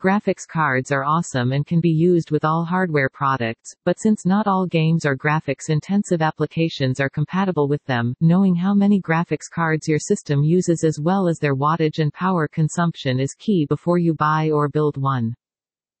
Graphics cards are awesome and can be used with all hardware products, but since not all games or graphics-intensive applications are compatible with them, knowing how many graphics cards your system uses as well as their wattage and power consumption is key before you buy or build one.